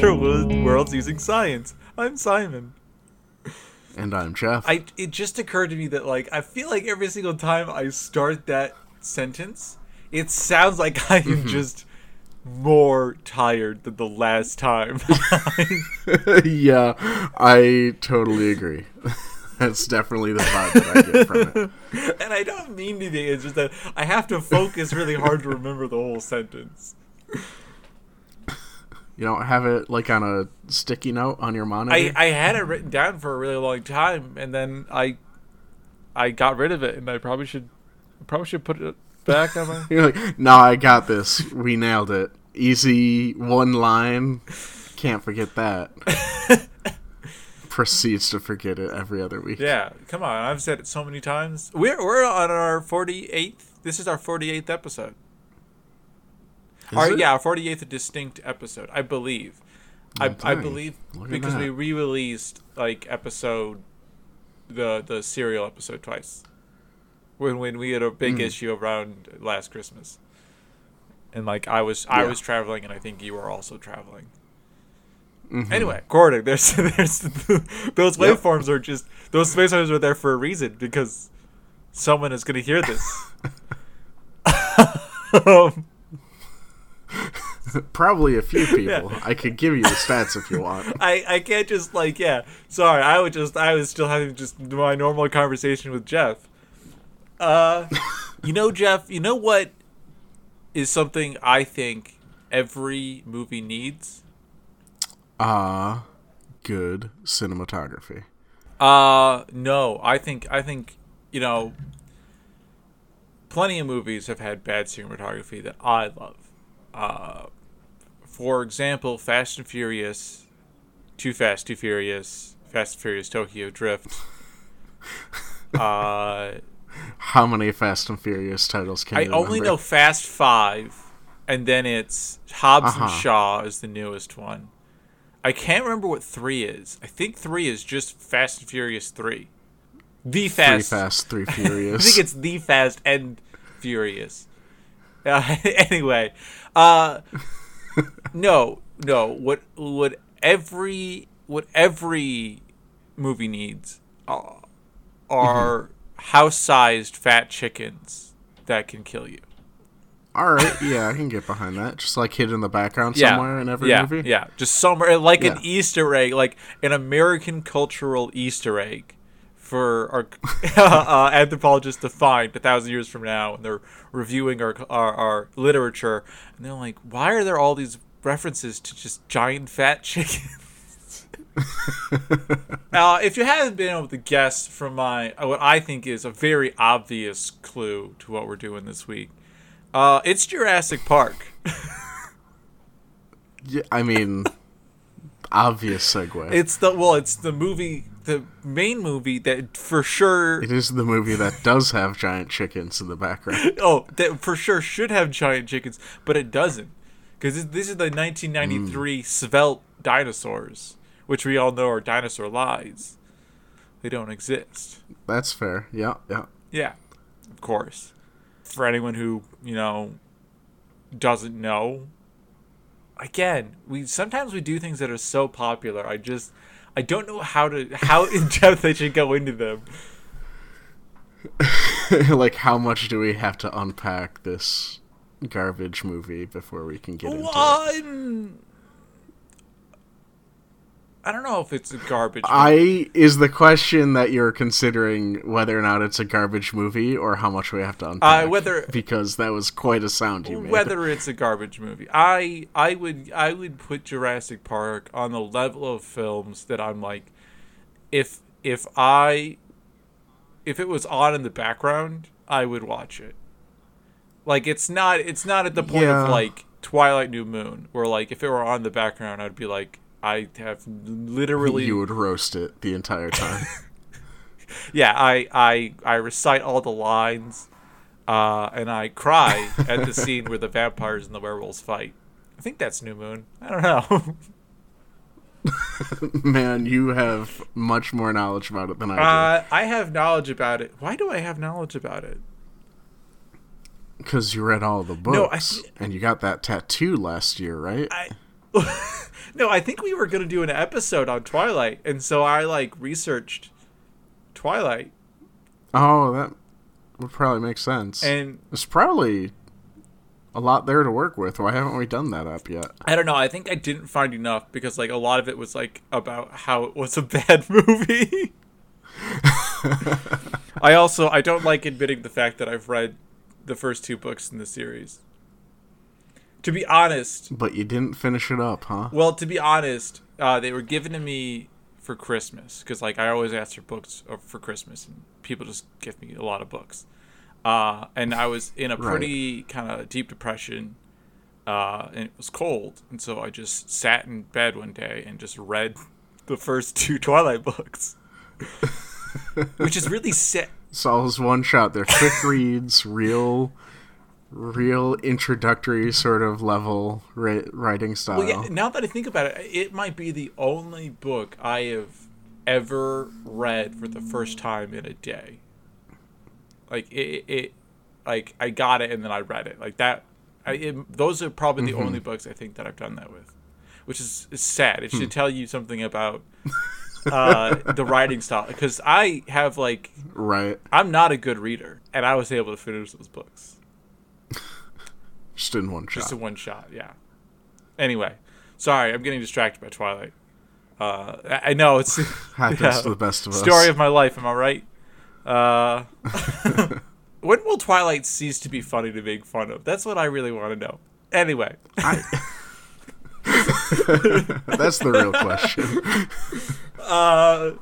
tries to explain picture worlds using science. I'm Simon. And I'm Jeff. I it just occurred to me that like I feel like every single time I start that sentence, it sounds like I am mm-hmm. just more tired than the last time. yeah, I totally agree. That's definitely the vibe that I get from it. And I don't mean to be. It's just that I have to focus really hard to remember the whole sentence. You don't have it like on a sticky note on your monitor. I, I had it written down for a really long time, and then I I got rid of it, and I probably should probably should put it back on my. You're like, no, I got this. We nailed it. Easy one line. Can't forget that. Proceeds to forget it every other week. Yeah, come on. I've said it so many times. We're we're on our forty eighth. This is our forty eighth episode. Our, yeah, our forty eighth distinct episode, I believe. I, I believe because we re released like episode the the serial episode twice. When when we had a big mm. issue around last Christmas. And like I was yeah. I was traveling and I think you were also traveling. Mm-hmm. Anyway, Gordon, there's there's those waveforms yep. are just those waveforms are there for a reason because someone is going to hear this. um, Probably a few people. Yeah. I could give you the stats if you want. I, I can't just like yeah. Sorry, I would just I was still having just my normal conversation with Jeff. Uh, you know, Jeff. You know what is something I think every movie needs. Ah, uh, good cinematography. Uh no, I think I think you know. Plenty of movies have had bad cinematography that I love. Uh, for example, Fast and Furious, Too Fast, Too Furious, Fast and Furious Tokyo Drift. uh, How many Fast and Furious titles can I you only know Fast Five, and then it's Hobbs uh-huh. and Shaw is the newest one. I can't remember what three is. I think three is just Fast and Furious three. The Fast, three Fast, Three Furious. I think it's the Fast and Furious. Uh, anyway, uh, no, no. What what every what every movie needs uh, are mm-hmm. house-sized fat chickens that can kill you. All right, yeah, I can get behind that. Just like hidden in the background yeah, somewhere in every yeah, movie. Yeah, just somewhere like yeah. an Easter egg, like an American cultural Easter egg for our uh, anthropologists to find a thousand years from now, and they're reviewing our, our, our literature, and they're like, "Why are there all these references to just giant fat chickens?" now, if you haven't been able to guess from my what I think is a very obvious clue to what we're doing this week, uh, it's Jurassic Park. yeah, I mean, obvious segue. It's the well, it's the movie the main movie that for sure it is the movie that does have giant chickens in the background. oh, that for sure should have giant chickens, but it doesn't because this, is the 1993 mm. svelte dinosaurs, which we all know are dinosaur lies. They don't exist. That's fair. Yeah, yeah, yeah. Of course, for anyone who you know doesn't know. Again, we sometimes we do things that are so popular. I just I don't know how to how in depth I should go into them. like how much do we have to unpack this garbage movie before we can get into it? I don't know if it's a garbage. Movie. I is the question that you're considering whether or not it's a garbage movie or how much we have to unpack. Uh, whether because that was quite a sound you made. Whether it's a garbage movie, I I would I would put Jurassic Park on the level of films that I'm like, if if I if it was on in the background, I would watch it. Like it's not it's not at the point yeah. of like Twilight New Moon where like if it were on the background, I'd be like I have literally you would roast it the entire time. yeah, I I I recite all the lines, uh, and I cry at the scene where the vampires and the werewolves fight. I think that's New Moon. I don't know. Man, you have much more knowledge about it than I do. Uh, I have knowledge about it. Why do I have knowledge about it? Because you read all the books, no, I, and you got that tattoo last year, right? I, no, I think we were gonna do an episode on Twilight, and so I like researched Twilight. Oh, that would probably make sense. And it's probably a lot there to work with. Why haven't we done that up yet? I don't know. I think I didn't find enough because like a lot of it was like about how it was a bad movie. I also I don't like admitting the fact that I've read the first two books in the series. To be honest, but you didn't finish it up, huh? Well, to be honest, uh, they were given to me for Christmas because like I always ask for books for Christmas, and people just give me a lot of books. Uh, and I was in a pretty right. kind of deep depression, uh, and it was cold, and so I just sat in bed one day and just read the first two Twilight books, which is really sick. Saul's one shot. They're quick reads, real real introductory sort of level ri- writing style. Well, yeah, now that I think about it, it might be the only book I have ever read for the first time in a day. Like it, it like I got it and then I read it. Like that I, it, those are probably the mm-hmm. only books I think that I've done that with, which is, is sad. It should hmm. tell you something about uh, the writing style because I have like right. I'm not a good reader, and I was able to finish those books. Just in one shot. Just in one shot, yeah. Anyway, sorry, I'm getting distracted by Twilight. Uh, I know it's happens yeah, to the best of us. Story of my life, am I right? Uh, when will Twilight cease to be funny to make fun of? That's what I really want to know. Anyway, I... that's the real question. Uh,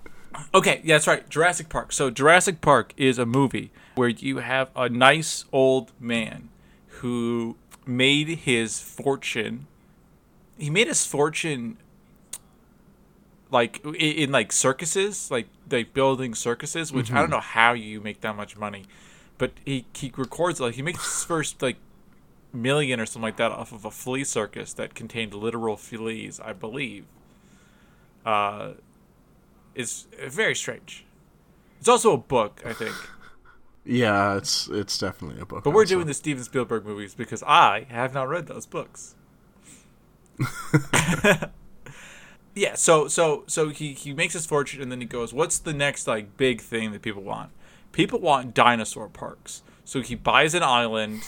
okay, yeah, that's right. Jurassic Park. So Jurassic Park is a movie where you have a nice old man who made his fortune. He made his fortune like in, in like circuses, like like building circuses, which mm-hmm. I don't mm-hmm. know how you make that much money, but he he records like he makes his first like million or something like that off of a flea circus that contained literal fleas, I believe. Uh, is very strange. It's also a book, I think. Yeah, it's it's definitely a book. But we're doing the Steven Spielberg movies because I have not read those books. yeah, so so so he he makes his fortune and then he goes, "What's the next like big thing that people want?" People want dinosaur parks. So he buys an island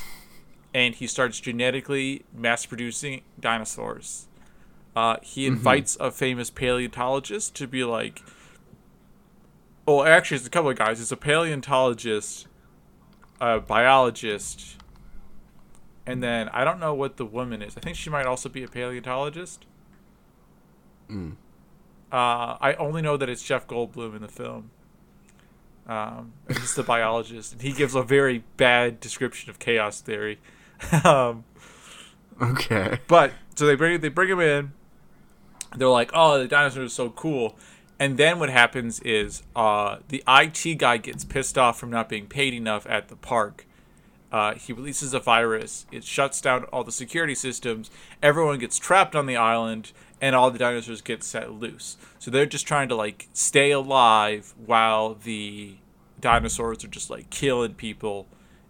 and he starts genetically mass producing dinosaurs. Uh, he mm-hmm. invites mm-hmm. a famous paleontologist to be like, well, actually, it's a couple of guys. It's a paleontologist a biologist, and then I don't know what the woman is. I think she might also be a paleontologist. Mm. Uh, I only know that it's Jeff Goldblum in the film. Um, he's the biologist, and he gives a very bad description of chaos theory. um, okay. But so they bring they bring him in. They're like, "Oh, the dinosaur is so cool," And then what happens is uh, the IT guy gets pissed off from not being paid enough at the park. Uh, he releases a virus. It shuts down all the security systems. Everyone gets trapped on the island, and all the dinosaurs get set loose. So they're just trying to like stay alive while the dinosaurs are just like killing people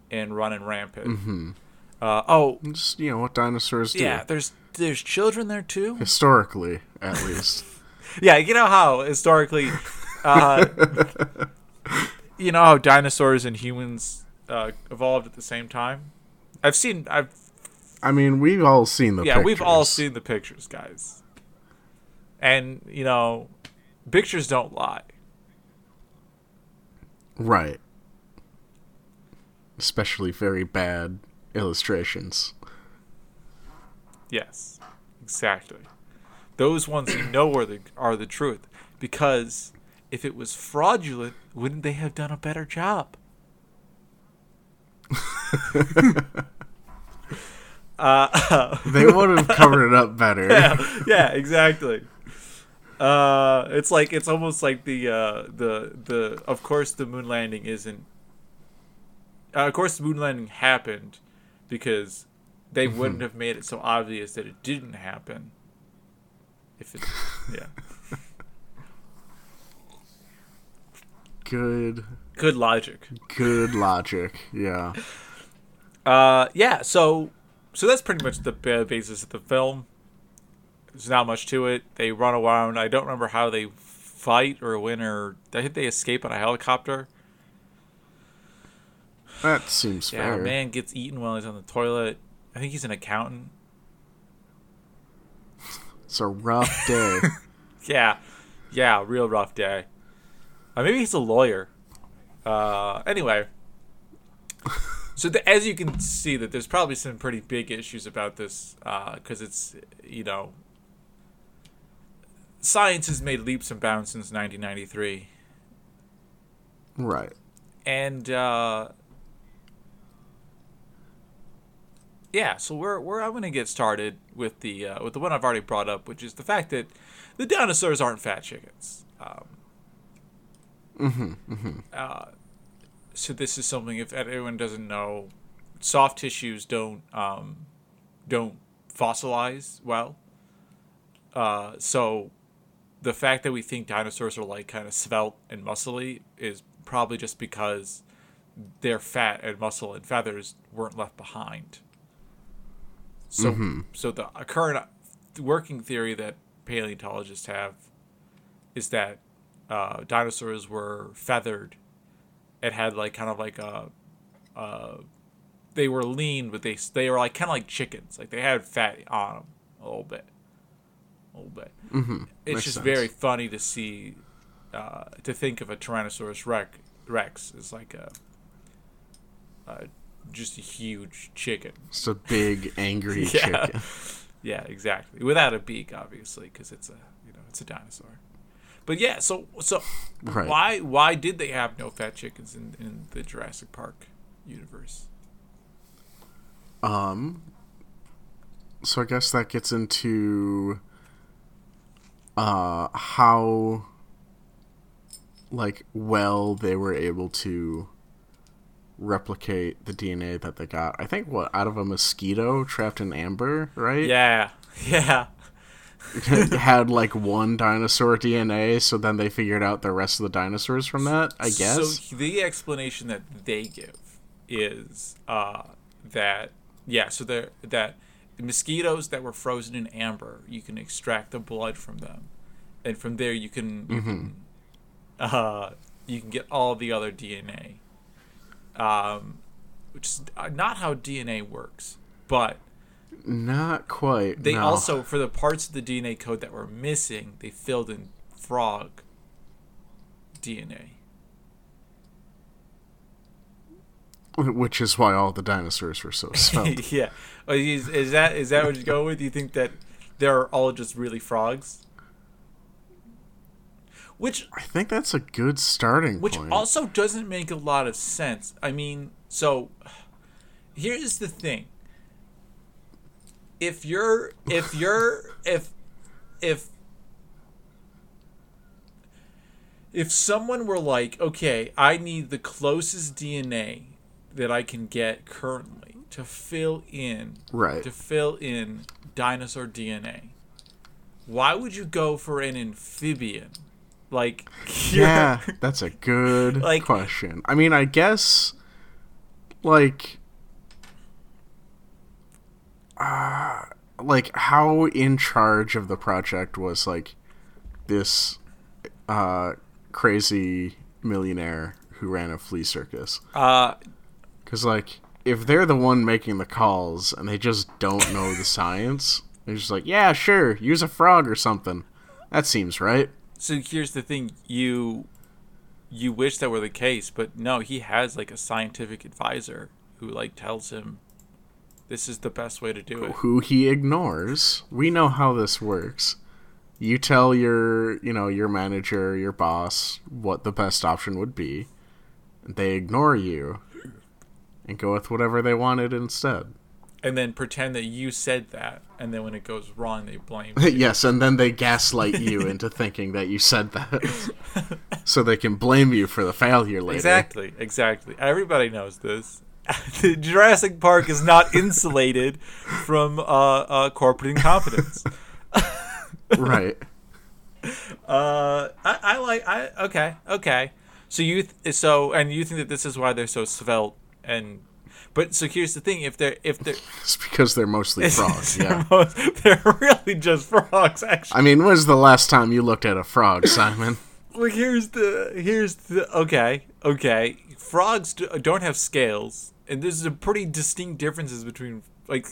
and running rampant. Mm-hmm. Uh, oh, just you know what dinosaurs do. Yeah, there's there's children there too. Historically, at least. yeah, you know how historically, uh, you know how dinosaurs and humans uh, evolved at the same time. I've seen. I've. I mean, we've all seen the. Yeah, pictures. we've all seen the pictures, guys. And you know, pictures don't lie. Right. Especially very bad illustrations. Yes, exactly. Those ones you know are the are the truth because if it was fraudulent, wouldn't they have done a better job? uh, they would have covered it up better. Yeah, yeah exactly. Uh, it's like it's almost like the uh, the the. Of course, the moon landing isn't. Uh, of course, the moon landing happened because they mm-hmm. wouldn't have made it so obvious that it didn't happen if it, yeah. Good. Good logic. Good logic. Yeah. Uh, yeah. So, so that's pretty much the basis of the film. there's not much to it. They run around. I don't remember how they fight or win or I think they escape on a helicopter. That seems yeah, fair. Yeah, man gets eaten while he's on the toilet. I think he's an accountant. It's a rough day. yeah, yeah, real rough day. Uh, maybe he's a lawyer. Uh, anyway, so the, as you can see, that there's probably some pretty big issues about this because uh, it's you know science has made leaps and bounds since 1993. Right. And uh, yeah, so we're, we're I'm going to get started with the uh, with the one I've already brought up, which is the fact that the dinosaurs aren't fat chickens. Um, mm-hmm, mm-hmm. Uh, so this is something if anyone doesn't know, soft tissues don't um, don't fossilize well. Uh, so the fact that we think dinosaurs are like kind of svelte and muscly is probably just because their fat and muscle and feathers weren't left behind. So, mm-hmm. so the current working theory that paleontologists have is that uh, dinosaurs were feathered and had like kind of like a, uh, they were lean, but they they were like kind of like chickens, like they had fat on them a little bit a little bit. Mm-hmm. It's Makes just sense. very funny to see, uh, to think of a Tyrannosaurus rex, rex as like a, uh, just a huge chicken. It's a big angry yeah. chicken. Yeah, exactly. Without a beak, obviously, because it's a you know it's a dinosaur. But yeah, so so right. why why did they have no fat chickens in, in the Jurassic Park universe? Um. So I guess that gets into uh, how like well they were able to replicate the DNA that they got. I think what out of a mosquito trapped in amber, right? Yeah, yeah. had like one dinosaur DNA, so then they figured out the rest of the dinosaurs from that. I guess. So the explanation that they give is uh, that yeah, so that the mosquitoes that were frozen in amber, you can extract the blood from them, and from there you can, mm-hmm. uh, you can get all the other DNA. Um, which is not how DNA works, but not quite. They no. also, for the parts of the DNA code that were missing, they filled in frog DNA. Which is why all the dinosaurs were so svelte. yeah, is, is, that is that what you go with? You think that they're all just really frogs? Which I think that's a good starting point. which point. also doesn't make a lot of sense. I mean, so here's the thing. If you're if you're if if if someone were like, okay, I need the closest DNA that I can get currently to fill in right to fill in dinosaur DNA. Why would you go for an amphibian? Like Yeah, that's a good like, question. I mean, I guess like uh like how in charge of the project was like this uh crazy millionaire who ran a flea circus. Uh because, like, if they're the one making the calls and they just don't know the science, they're just like, yeah, sure, use a frog or something. That seems right. So here's the thing you you wish that were the case, but no, he has like a scientific advisor who like tells him this is the best way to do it. Who he ignores. We know how this works. You tell your, you know, your manager, your boss what the best option would be. They ignore you and go with whatever they wanted instead. And then pretend that you said that, and then when it goes wrong, they blame. yes, and then they gaslight you into thinking that you said that, so they can blame you for the failure later. Exactly, exactly. Everybody knows this. the Jurassic Park is not insulated from uh, uh, corporate incompetence. right. Uh, I, I like I okay okay. So you th- so and you think that this is why they're so svelte and But so here's the thing: if they're if they're It's because they're mostly frogs. they're, Yeah. most, they're really just frogs. Actually, I mean, when's the last time you looked at a frog, Simon? well, here's the here's the okay okay. Frogs do, don't have scales, and there's a pretty distinct differences between like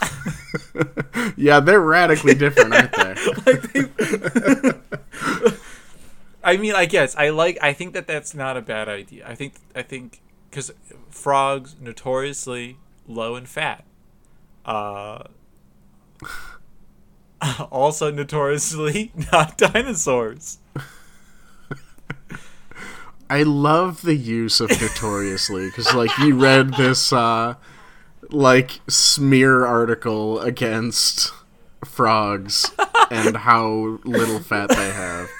Yeah, they're radically different, aren't they? like they, I mean, I guess I like. I think that that's not a bad idea. I think I think because frogs notoriously low in fat, uh, also notoriously not dinosaurs. I love the use of notoriously because, like, you read this, uh, like, smear article against frogs and how little fat they have.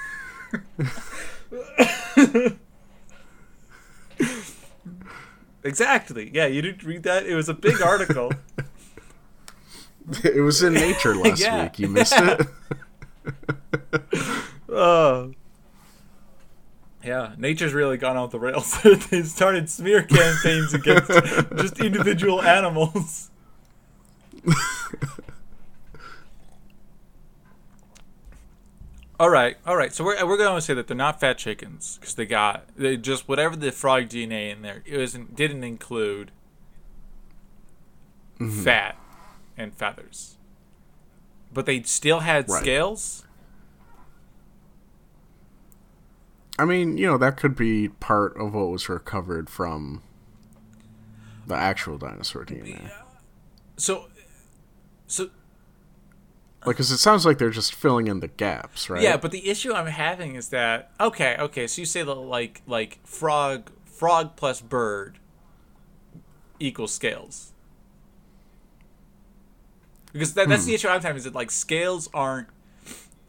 Exactly. Yeah, you didn't read that. It was a big article. It was in Nature last Yeah. week. You missed it? Oh. Yeah, nature's really gone off the rails. they started smear campaigns against just individual animals. All right, all right. So we're, we're going to say that they're not fat chickens because they got they just whatever the frog DNA in there it wasn't didn't include mm-hmm. fat and feathers, but they still had Right. scales. I mean, you know, that could be part of what was recovered from the actual dinosaur DNA. So, so Like, because it sounds like they're just filling in the gaps, right? Yeah, but the issue I'm having is that okay, okay. So you say that like like frog frog plus bird equals scales because that, that's the hmm. issue I'm having is that like scales aren't.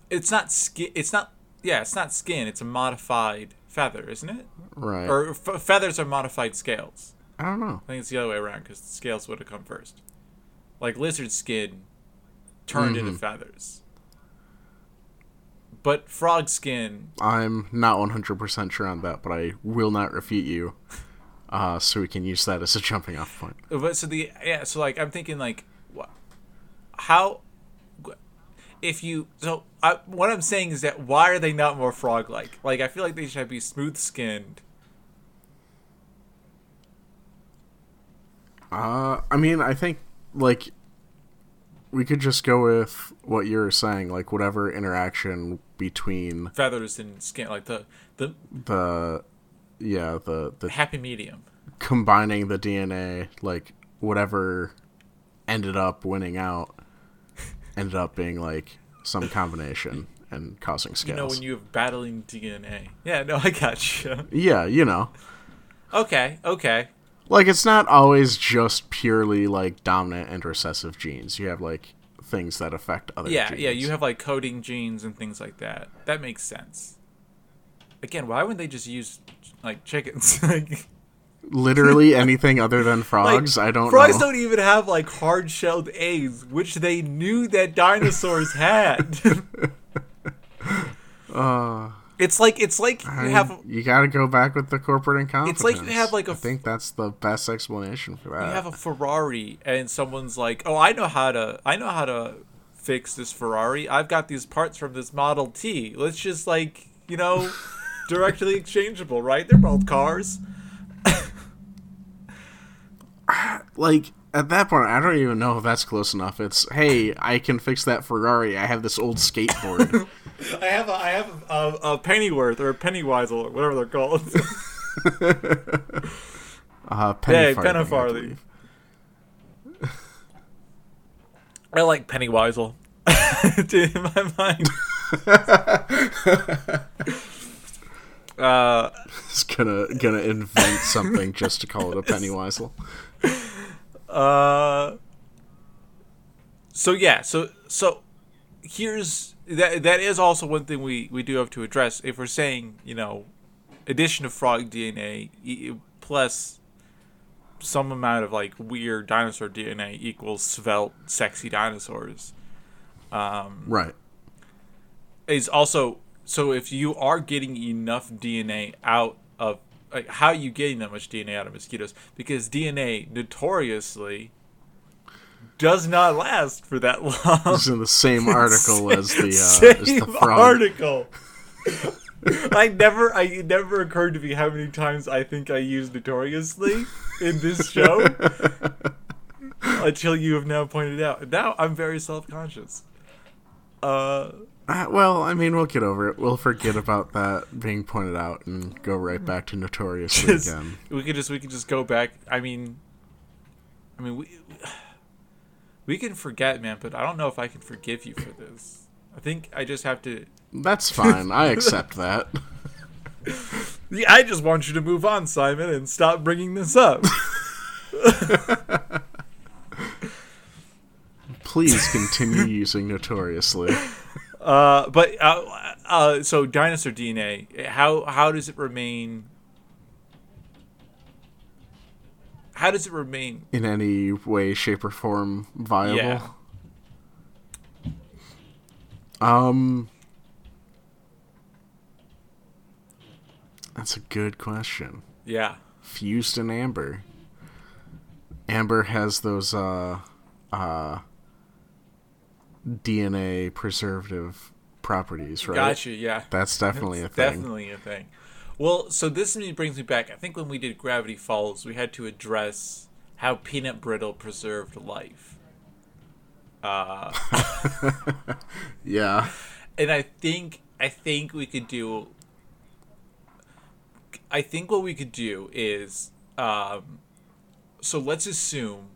It's not skin. It's not. Yeah, it's not skin. It's a modified feather, isn't it? right. Or f- feathers are modified scales. I don't know. I think it's the other way around because scales would have come first. Like lizard skin turned into feathers. But frog skin, I'm not 100% sure on that, but I will not refute you. Uh, so we can use that as a jumping off point. but so the yeah, so like I'm thinking like, wha- how, if you so I, what I'm saying is that why are they not more frog like? Like I feel like they should be smooth skinned. Uh, I mean, I think, like, we could just go with what you're saying, like, whatever interaction between feathers and skin, like the the the, yeah, the, the happy medium. combining the DNA, like, whatever ended up winning out, ended up being, like, some combination and causing scales. You know when you have battling DNA. Yeah, no, I got you. yeah, you know. Okay, okay. Like it's not always just purely like dominant and recessive genes. You have like things that affect other Yeah, genes. yeah, yeah, you have like coding genes and things like that. That makes sense. Again, why wouldn't they just use like chickens? like, literally anything other than frogs. I don't know. frogs know. don't even have like hard-shelled eggs, which they knew that dinosaurs had. Uh, it's like it's like I you have you got to go back with the corporate incompetence. It's like you have, like, a I think that's the best explanation for that. you have a Ferrari and someone's like, "Oh, I know how to I know how to fix this Ferrari. I've got these parts from this Model T. Let's just like, you know, directly exchangeable, right? They're both cars." like at that point, I don't even know if that's close enough. It's hey, I can fix that Ferrari. I have this old skateboard. I have a, I have a, a Pennyworth or a Pennywise or whatever they're called. uh, penny Hey, farthing, I I like Pennyweisel. Dude, in my mind. uh, It's gonna gonna invent something just to call it a pennyweisel. Uh, so yeah, so so here's that. That is also one thing we we do have to address. If we're saying you know, addition of frog DNA plus some amount of like weird dinosaur DNA equals svelte, sexy dinosaurs. Um, Right. is also so if you are getting enough DNA out of like how are you getting that much DNA out of mosquitoes? Because DNA notoriously does not last for that long. It's in the same article as the uh, as Same the frog. article. I never, I it never occurred to me how many times I think I used notoriously in this show until you have now pointed out. Now I'm very self conscious. Uh, Uh, well, I mean, we'll get over it. We'll forget about that being pointed out and go right back to notoriously just, again. we could just we could just go back. I mean, I mean we we can forget, man, but I don't know if I can forgive you for this. I think I just have to. That's fine. I accept that. Yeah, I just want you to move on, Simon, and stop bringing this up. Please continue using notoriously. Uh, but uh, uh, so dinosaur DNA, how how does it remain? How does it remain? in any way, shape, or form viable. Yeah. Um, that's a good question. Yeah, Fused in amber. Amber has those uh, uh, DNA preservative properties, right? gotcha. Yeah, That's definitely a thing. Definitely a thing. Well, so this brings me back. I think when we did Gravity Falls, we had to address how peanut brittle preserved life. Uh, Yeah. and I think I think we could do. I think what we could do is, um, so let's assume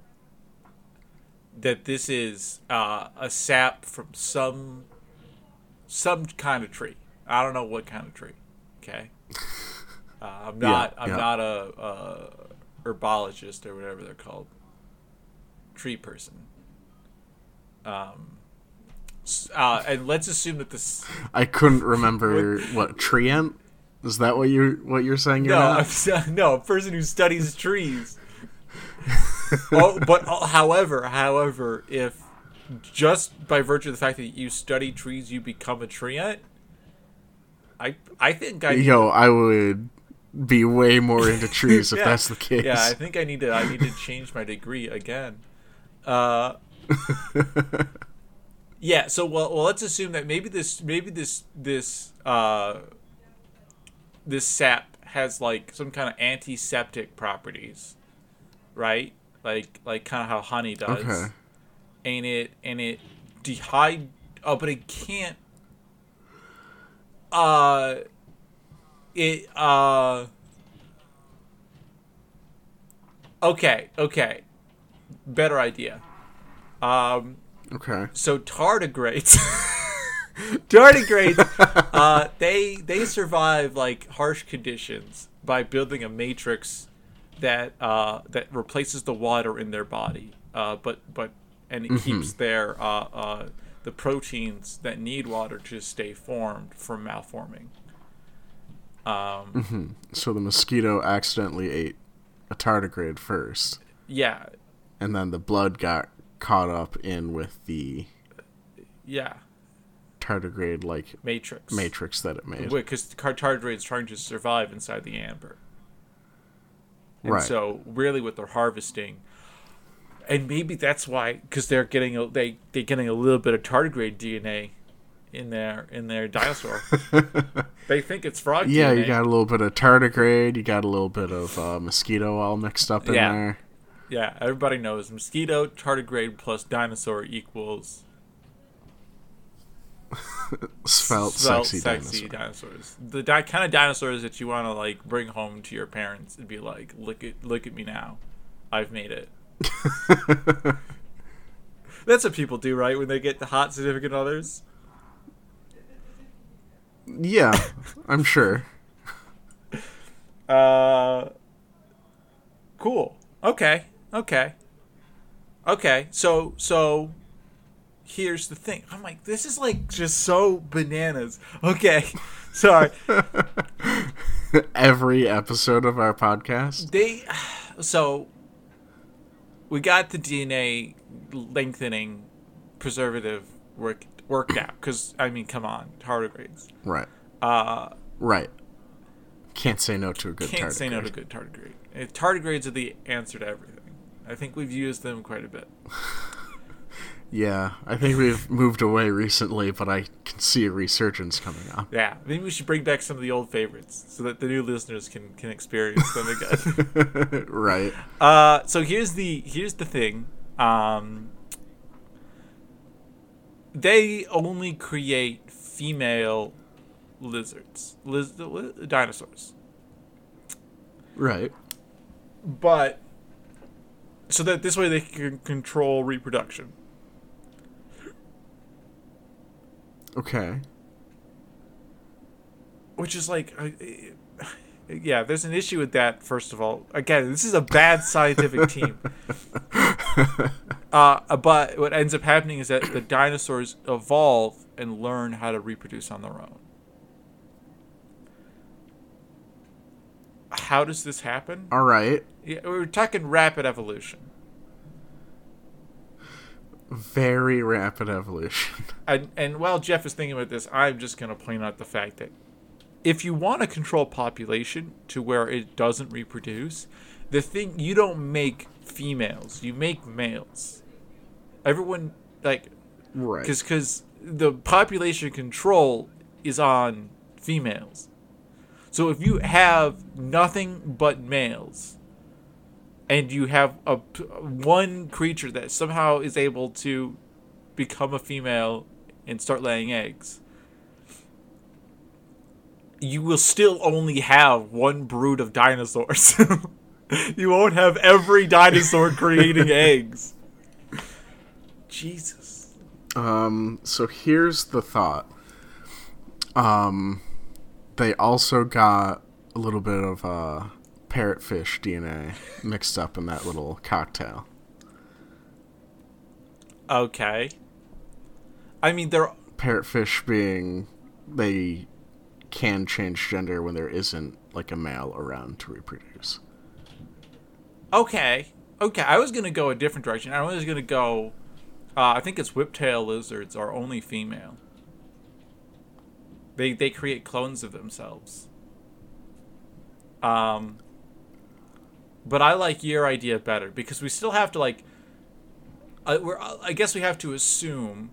that this is uh, a sap from some some kind of tree. I don't know what kind of tree. Okay, uh, I'm Yeah, not. I'm yeah. not a, a herbologist or whatever they're called. Tree person. Um, uh, and let's assume that this. I couldn't remember what treant. Is that what you what you're saying? You're No, no, a person who studies trees. oh, but uh, however, however, if just by virtue of the fact that you study trees, you become a treant, I I think I Yo, I would be way more into trees if Yeah. that's the case. yeah I think I need to I need to change my degree again. Uh, yeah. So well, well, let's assume that maybe this maybe this this uh, this sap has like some kind of antiseptic properties, right? Like like kind of how honey does. Okay. And it and it dehyd oh but it can't uh it uh okay okay better idea um Okay. so tardigrades tardigrades uh they they survive like harsh conditions by building a matrix that uh that replaces the water in their body uh but but and it keeps their uh uh the proteins that need water to stay formed from malforming. Um So the mosquito accidentally ate a tardigrade first, yeah. And then the blood got caught up in with the yeah. tardigrade like matrix. matrix that it made. because tardigrade is trying to survive inside the amber And Right. so really what they're harvesting and maybe that's why because they're getting a, they they're getting a little bit of tardigrade DNA in their in their dinosaur. they think it's frog yeah, DNA. you got a little bit of tardigrade, you got a little bit of uh, mosquito all mixed up in Yeah. there. yeah, everybody knows mosquito tardigrade plus dinosaur equals Svelte, svelte, sexy, sexy dinosaur. dinosaurs. The di- kind of dinosaurs that you want to like bring home to your parents and be like, look at look at me now, I've made it. That's what people do, right? When they get the hot significant others. Yeah, I'm sure. Uh, cool. Okay. Okay. Okay. So so here's the thing. I'm like, this is like just so bananas. Okay. Sorry. Every episode of our podcast. they so we got the DNA lengthening preservative work worked out because I mean, come on, tardigrades. Right. Uh, Right. Can't say no to a good Can't tardigrade. say no to a good tardigrade. Tardigrades are the answer to everything. I think we've used them quite a bit. Yeah, I think we've moved away recently, but I can see a resurgence coming up. Yeah, maybe we should bring back some of the old favorites so that the new listeners can can experience them again. right. uh, so here's the here's the thing. Um, they only create female lizards, liz- li- dinosaurs. Right. But so that this way they can control reproduction. Okay. which is like uh, yeah there's an issue with that first of all. Again this is a bad scientific team. Uh, but what ends up happening is that the dinosaurs evolve and learn how to reproduce on their own. How does this happen? All right. yeah, we're talking rapid evolution Very rapid evolution. and, and while jeff is thinking about this i'm just going to point out the fact that if you want to control population to where it doesn't reproduce, the thing you don't make females, you make males. Everyone like Right. because because the population control is on females. So if you have nothing but males, and you have a one creature that somehow is able to become a female and start laying eggs, you will still only have one brood of dinosaurs. you won't have every dinosaur creating eggs. Jesus. Um, so here's the thought. Um, they also got a little bit of uh, parrotfish DNA mixed up in that little cocktail. Okay. I mean, they're Parrotfish being they can change gender when there isn't like a male around to reproduce. okay. Okay, I was gonna go a different direction. I was gonna go. Uh, I think it's whiptail lizards are only female. They they create clones of themselves. Um. But I like your idea better because we still have to like. I, we're, I guess we have to assume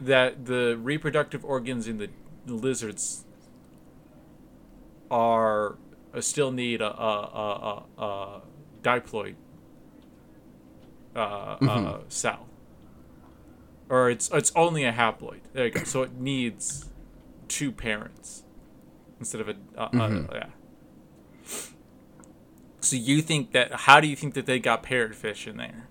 that the reproductive organs in the lizards are uh, still need a, a, a, a, diploid uh, uh, cell, or it's it's only a haploid. There you go. So it needs two parents instead of a uh, uh, yeah. So you think that? How do you think that they got parrotfish in there?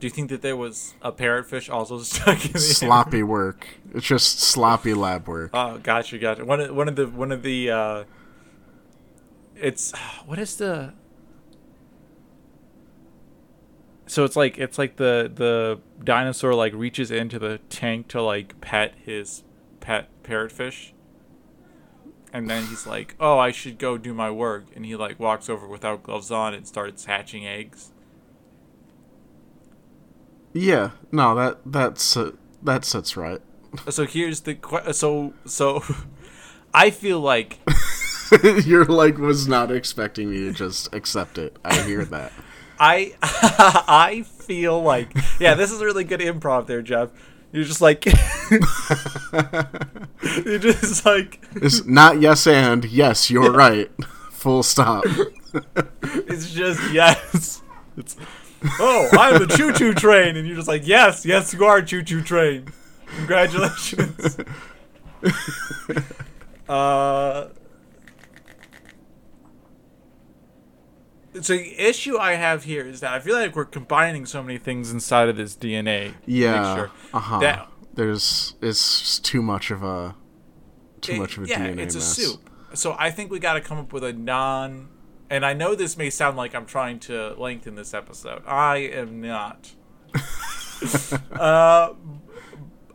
Do you think that there was a parrotfish also stuck in the Sloppy work. It's just sloppy lab work. Oh, gotcha, gotcha. One of one of the one of the uh it's what is the so it's like it's like the the dinosaur like reaches into the tank to like pet his pet parrotfish and then he's like oh i should go do my work and he like walks over without gloves on and starts hatching eggs Yeah, no, that that's uh, that sits right. so here's the que- so so i feel like You're like was not expecting me to just accept it. I hear that. I I feel like yeah, this is a really good improv there, Jeff. You're just like you're just like It's not yes and yes, you're right. Full stop. it's just yes. It's oh, I'm the choo choo train, and you're just like yes, yes, you are choo choo train. Congratulations. uh. So the issue I have here is that I feel like we're combining so many things inside of this DNA Yeah. mixture Uh huh. that There's it's too much of a too it- much of a yeah, DNA it's mess. a soup. So I think we got to come up with a non. And I know this may sound like I'm trying to lengthen this episode. I am not. uh,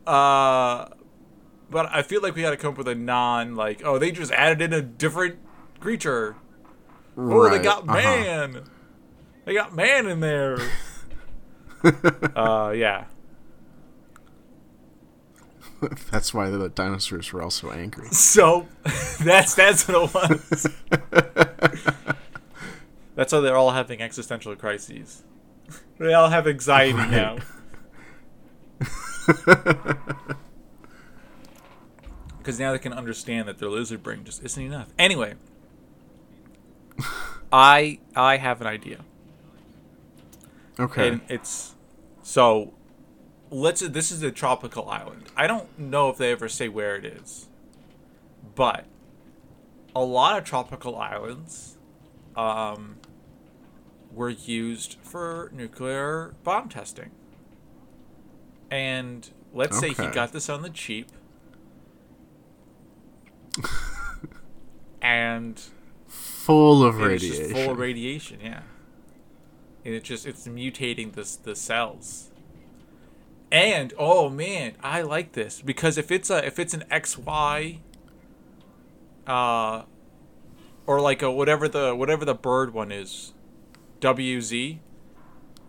uh, but I feel like we got to come up with a non like oh they just added in a different creature. Oh, they Right, got uh-huh. man. They got man in there. uh, yeah. that's why the dinosaurs were also angry. So that's that's what it was. that's why they're all having existential crises. They all have anxiety right. now. Because now they can understand that their lizard brain just isn't enough. Anyway, I I have an idea. Okay. And it's so let's this is a tropical island. I don't know if they ever say where it is. But a lot of tropical islands um, were used for nuclear bomb testing. And let's okay. say he got this on the cheap. and full of radiation. full of radiation, yeah. And it just it's mutating the the cells. And oh man, I like this because if it's a if it's an XY uh or like a whatever the whatever the bird one is, WZ.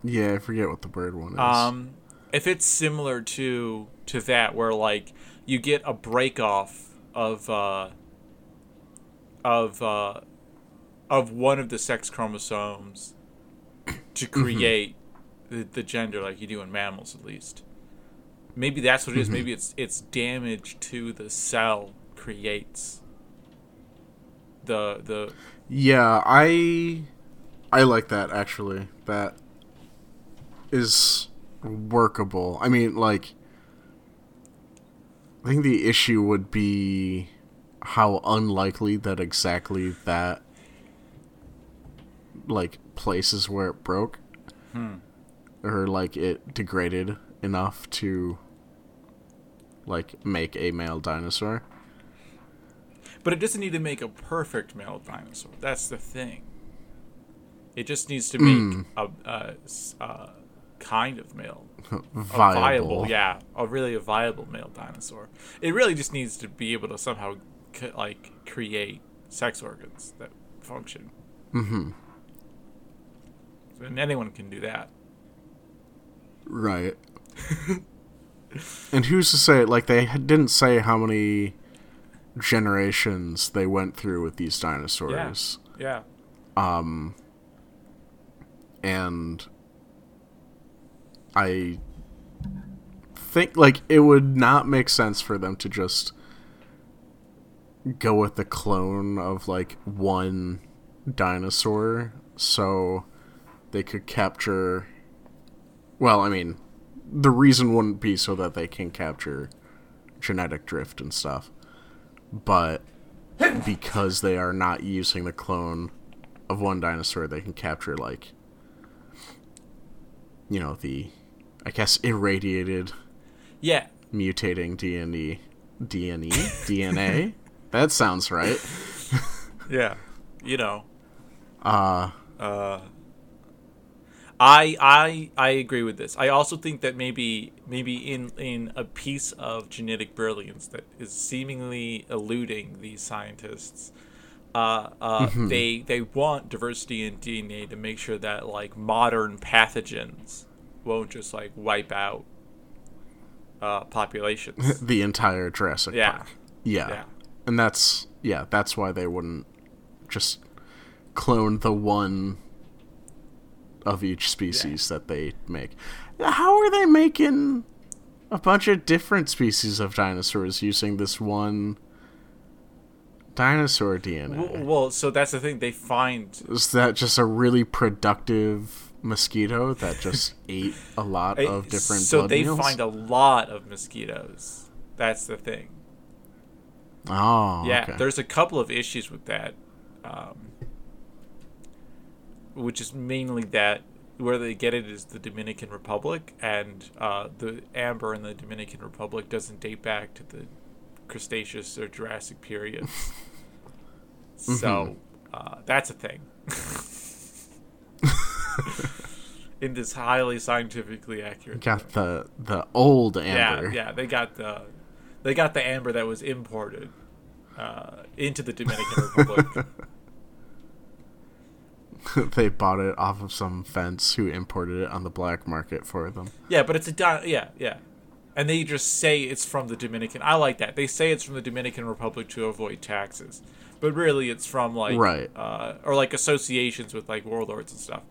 Yeah, I forget what the bird one is. Um if it's similar to to that where like you get a break off of uh of uh of one of the sex chromosomes to mm-hmm. create the, the gender like you do in mammals at least maybe that's what it is. Mm-hmm. Maybe it's it's damage to the cell creates the the. Yeah, I I like that actually. That is workable. I mean, like, I think the issue would be how unlikely that exactly that like places where it broke hmm. or like it degraded enough to like make a male dinosaur. But it doesn't need to make a perfect male dinosaur. That's the thing. It just needs to make mm. a, a, a, kind of male, viable. viable, yeah, a really a viable male dinosaur. It really just needs to be able to somehow like create sex organs that function. Mm-hmm. And anyone can do that. Right. and who's to say? Like they didn't say how many generations they went through with these dinosaurs. Yeah. yeah. Um. And I think like it would not make sense for them to just go with the clone of like one dinosaur so they could capture well i mean the reason wouldn't be so that they can capture genetic drift and stuff, but because they are not using the clone of one dinosaur, they can capture like you know the I guess irradiated yeah. mutating DNA DNA DNA that sounds right. Yeah you know. Uh uh I I I agree with this. I also think that maybe maybe in in a piece of genetic brilliance that is seemingly eluding these scientists, uh, uh, mm-hmm. they they want diversity in DNA to make sure that like modern pathogens won't just like wipe out uh, populations. the entire Jurassic yeah. Park. Yeah. yeah. And that's yeah, that's why they wouldn't just clone the one of each species yeah. that they make. How are they making a bunch of different species of dinosaurs using this one dinosaur DNA? Well, well, so that's the thing. They find is that just a really productive mosquito that just ate a lot of different. So they meals? find a lot of mosquitoes. That's the thing. Oh, yeah. Okay. There's a couple of issues with that. Um, which is mainly that where they get it is the Dominican Republic, and uh, the amber in the Dominican Republic doesn't date back to the Cretaceous or Jurassic periods. mm-hmm. So uh, that's a thing. in this highly scientifically accurate. Got the the old amber. Yeah, yeah, they got the they got the amber that was imported uh, into the Dominican Republic. they bought it off of some fence who imported it on the black market for them. Yeah, but it's a di- yeah, yeah. and they just say it's from the Dominican. I like that. They say it's from the Dominican Republic to avoid taxes, but really it's from like Right. uh, or like associations with like warlords and stuff.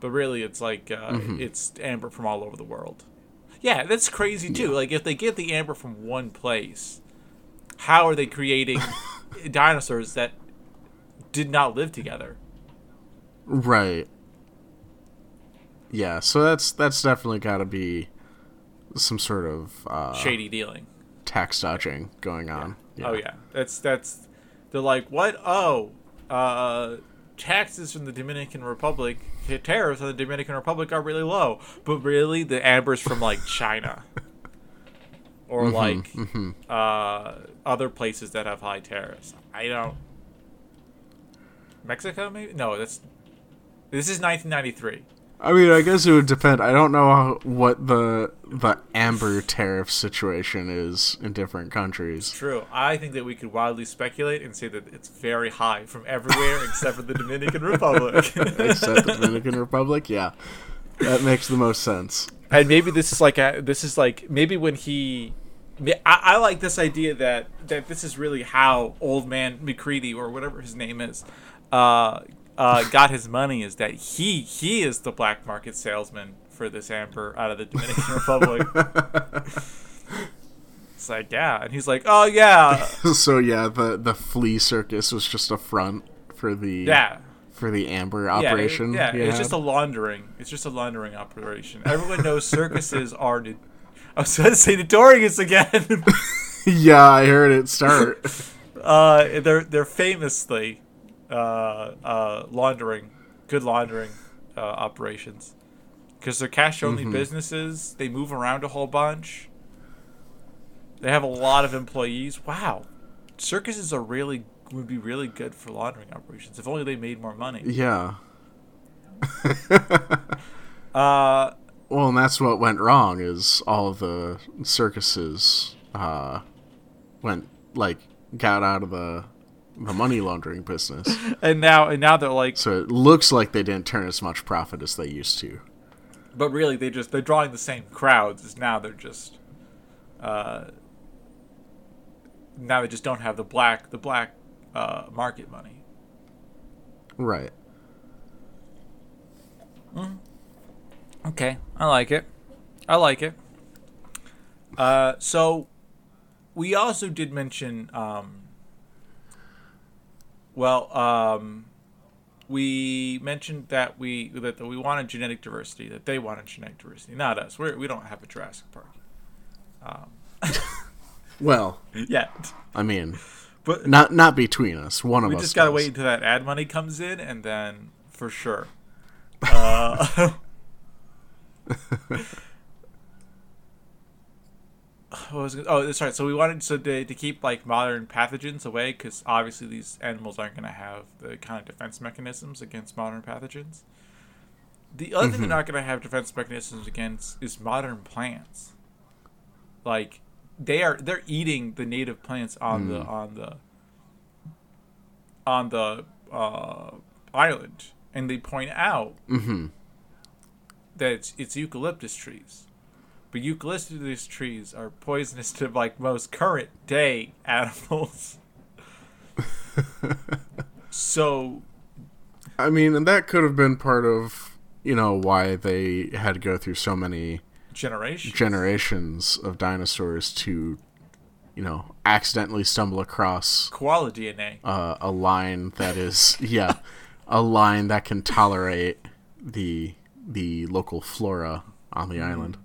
But really, it's like uh, it's amber from all over the world. Yeah, that's crazy too. Like if they get the amber from one place, how are they creating dinosaurs that did not live together? Right. Yeah, so that's that's definitely got to be some sort of uh, Shady dealing. tax dodging going on. Oh yeah, that's that's. They're like, what? Oh, uh, taxes from the Dominican Republic, tariffs on the Dominican Republic are really low, but really the amber's from like China, or like uh, other places that have high tariffs. I don't. Mexico, maybe? No, that's. This is 1993. I mean, I guess it would depend. I don't know how, what the the amber tariff situation is in different countries. True. I think that we could wildly speculate and say that it's very high from everywhere except for the Dominican Republic. Except the Dominican Republic, yeah, that makes the most sense. and maybe this is like a, this is like maybe when he I, I like this idea that that this is really how old man McCready or whatever his name is uh, uh, got his money is that he he is the black market salesman for this amber out of the Dominican Republic. It's like yeah, and he's like, oh yeah, so yeah, the the flea circus was just a front for the yeah. for the amber Yeah, it- operation. yeah, it's just a laundering. It's just a laundering operation. Everyone knows circuses are. I was going to say notorious again. yeah, I heard it start. Uh, they're they're famously laundering, good laundering uh, operations, because they're cash only businesses. They move around a whole bunch. They have a lot of employees. Wow, circuses are really would be really good for laundering operations if only they made more money. yeah. Uh, Well, and that's what went wrong is all of the circuses uh, went like got out of the the money laundering business. and now and now they're like, So it looks like they didn't turn as much profit as they used to. but really they just they're drawing the same crowds as now they're just uh now they just don't have the black the black uh market money Right. okay i like it i like it uh so we also did mention um well um we mentioned that we that we wanted genetic diversity that they wanted genetic diversity not us We're, we don't have a jurassic park Well, yet I mean, but not not between us. One of we us. We just gotta does. wait until that ad money comes in, and then for sure. Uh, what was it- oh, that's right. So we wanted so to, to keep like modern pathogens away, because obviously these animals aren't gonna have the kind of defense mechanisms against modern pathogens. The other thing they're not gonna have defense mechanisms against is modern plants. Like they are, they're eating the native plants on the on the on the uh, island, and they point out Mhm. that it's, it's eucalyptus trees, but eucalyptus trees are poisonous to like most current day animals. so I mean, and that could have been part of you know why they had to go through so many generation generations of dinosaurs to, you know, accidentally stumble across koala DNA. uh, a line that is yeah, a line that can tolerate the the local flora on the Mm-hmm. island.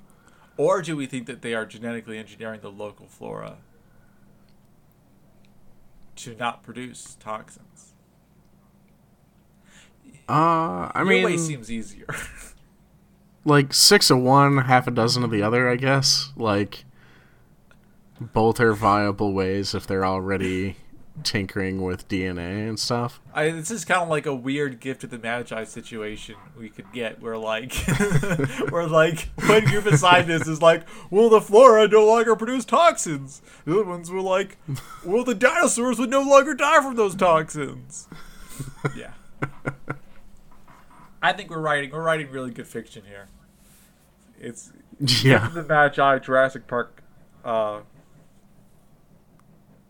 Or do we think that they are genetically engineering the local flora to not produce toxins? Uh, I Your mean, way seems easier. like six of one, half a dozen of the other, I guess. Like, both are viable ways if they're already tinkering with DNA and stuff. I, this is kind of like a weird gift of the magi situation we could get, where like, where like one group of scientists is like, "Well, the flora no longer produce toxins." The other ones were like, "Well, the dinosaurs would no longer die from those toxins." Yeah, I think we're writing we're writing really good fiction here. It's Yeah. the Magi Jurassic Park uh,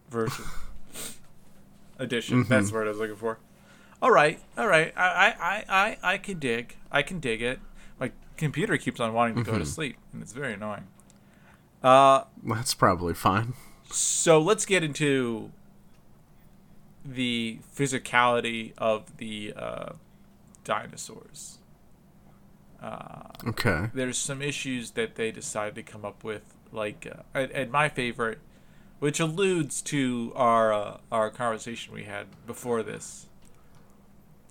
version edition. Mm-hmm. That's the word I was looking for. All right, all right. I, I, I, I can dig. I can dig it. My computer keeps on wanting to go Mm-hmm. to sleep, and it's very annoying. Uh, That's probably fine. so let's get into the physicality of the uh, dinosaurs. Uh, Okay. there's some issues that they decided to come up with, like, uh, and, and my favorite, which alludes to our uh, our conversation we had before this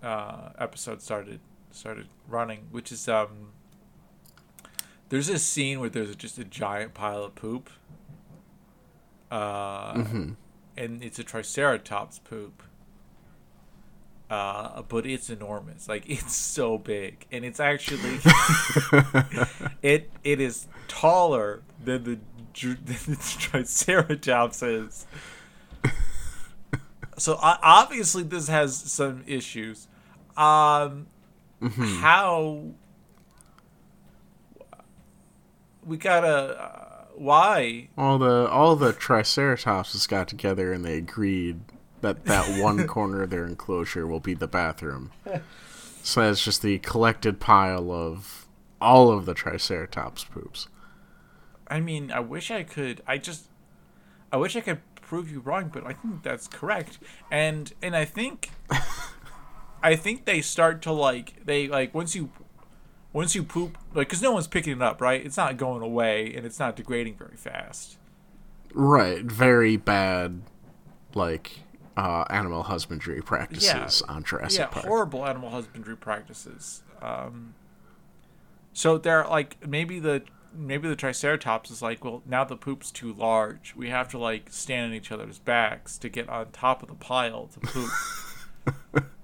uh, episode started started running, which is um. There's this scene where there's just a giant pile of poop. Uh, Mhm. and it's a triceratops poop. Uh, but it's enormous. Like it's so big, and it's actually it it is taller than the, dr- than the triceratops is. So obviously this has some issues. Um, how we gotta uh, why all the all the triceratopses got together and they agreed that that one corner of their enclosure will be the bathroom. So that's just the collected pile of all of the triceratops poops. I mean, I wish I could. I just, I wish I could prove you wrong, but I think that's correct. And and I think, I think they start to like they like once you, once you poop like because no one's picking it up, right? It's not going away and it's not degrading very fast. Right, very bad, like uh, animal husbandry practices on Jurassic yeah, Park. horrible animal husbandry practices. Um, so they're like maybe the maybe the Triceratops is like, well, now the poop's too large. We have to like stand on each other's backs to get on top of the pile to poop.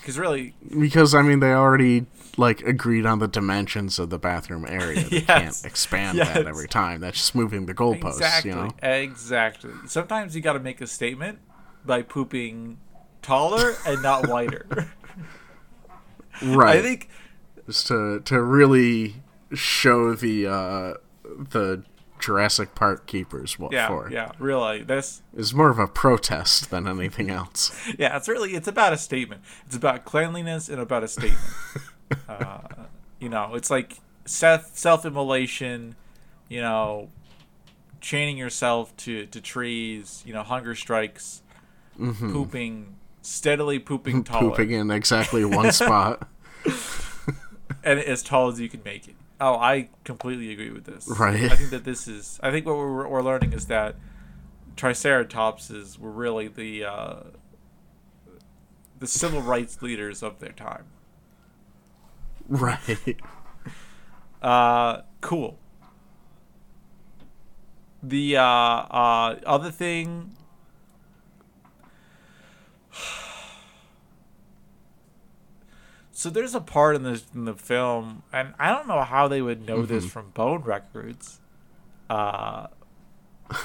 Because really, Because I mean, they already like agreed on the dimensions of the bathroom area. They Yes. can't expand Yes. that every time. That's just moving the goalposts. exactly, You know. exactly. Sometimes you got to make a statement by pooping taller and not wider. Right. I think just to to really show the uh, the Jurassic Park keepers what yeah, for. yeah, really. This is more of a protest than anything else. yeah, it's really it's about a statement. It's about cleanliness and about a statement. uh, you know, it's like self self immolation. You know, chaining yourself to to trees. You know, hunger strikes. Pooping steadily, pooping taller, Pooping in exactly one spot. and as tall as you can make it. Oh, I completely agree with this. Right. I think that this is. I think what we're, we're learning is that Triceratopses were really the uh, the civil rights leaders of their time. Right. Uh, cool. The uh, uh, other thing. So there's a part in this in the film, and I don't know how they would know this from bone records. Uh,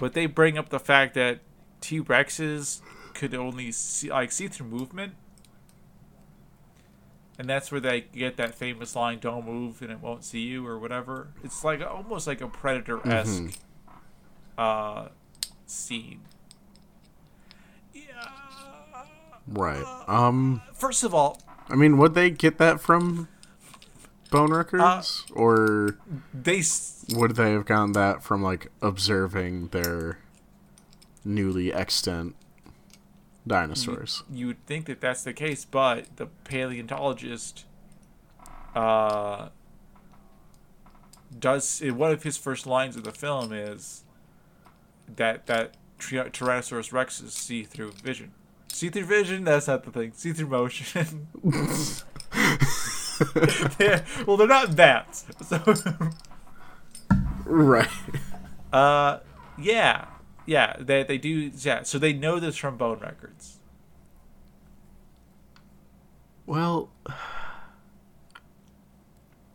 but they bring up the fact that T Rexes could only see like see through movement, and that's where they get that famous line "Don't move and it won't see you" or whatever. It's like almost like a predator esque uh, scene. Yeah. Right. Um. First of all, I mean, would they get that from Bone Records, Uh, or they s- would they have gotten that from like observing their newly extant dinosaurs? you would think that that's the case, but the paleontologist uh, does one of his first lines of the film is that that Tyrannosaurus Rexes see through vision. See through vision? That's not the thing. See through motion. They're- well, they're not bats. So, Right. uh, yeah, yeah, they they do. Yeah, so they know this from bone records. Well,